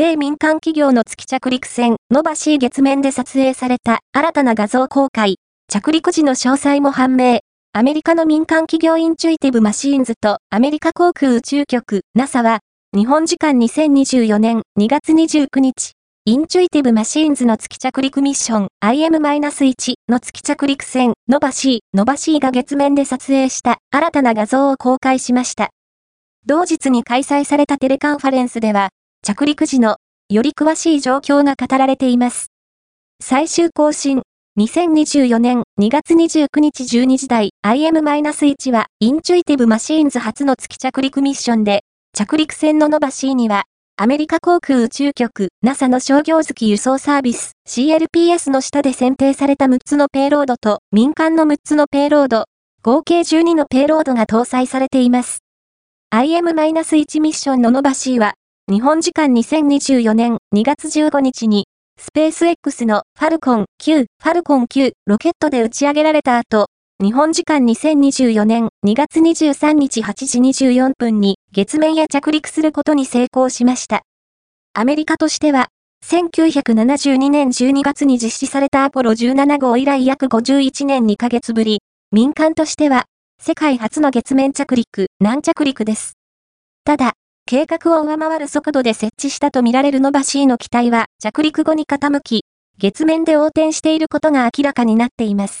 米民間企業の月着陸船、 Nova-C 月面で撮影された新たな画像公開、着陸時の詳細も判明。アメリカの民間企業インチュイティブマシーンズとアメリカ航空宇宙局 NASA は、日本時間2024年2月29日、インチュイティブマシーンズの月着陸ミッション IM-1 の月着陸船 Nova-C、Nova-C が月面で撮影した新たな画像を公開しました。同日に開催されたテレカンファレンスでは、着陸時のより詳しい状況が語られています。最終更新、2024年2月29日12時台 IM-1 はインチュイティブマシーンズ初の月着陸ミッションで、着陸船の Nova-C には、アメリカ航空宇宙局 NASA の商業月輸送サービス CLPS の下で選定された6つのペイロードと民間の6つのペイロード、合計12のペイロードが搭載されています。IM-1 ミッションのノバシーは、日本時間2024年2月15日にスペース X のファルコン9、ファルコン9ロケットで打ち上げられた後、日本時間2024年2月23日8時24分に月面へ着陸することに成功しました。アメリカとしては、1972年12月に実施されたアポロ17号以来約51年2ヶ月ぶり、民間としては、世界初の月面着陸、難着陸です。ただ、計画を上回る速度で設置したとみられるノバシーの機体は着陸後に傾き、月面で横転していることが明らかになっています。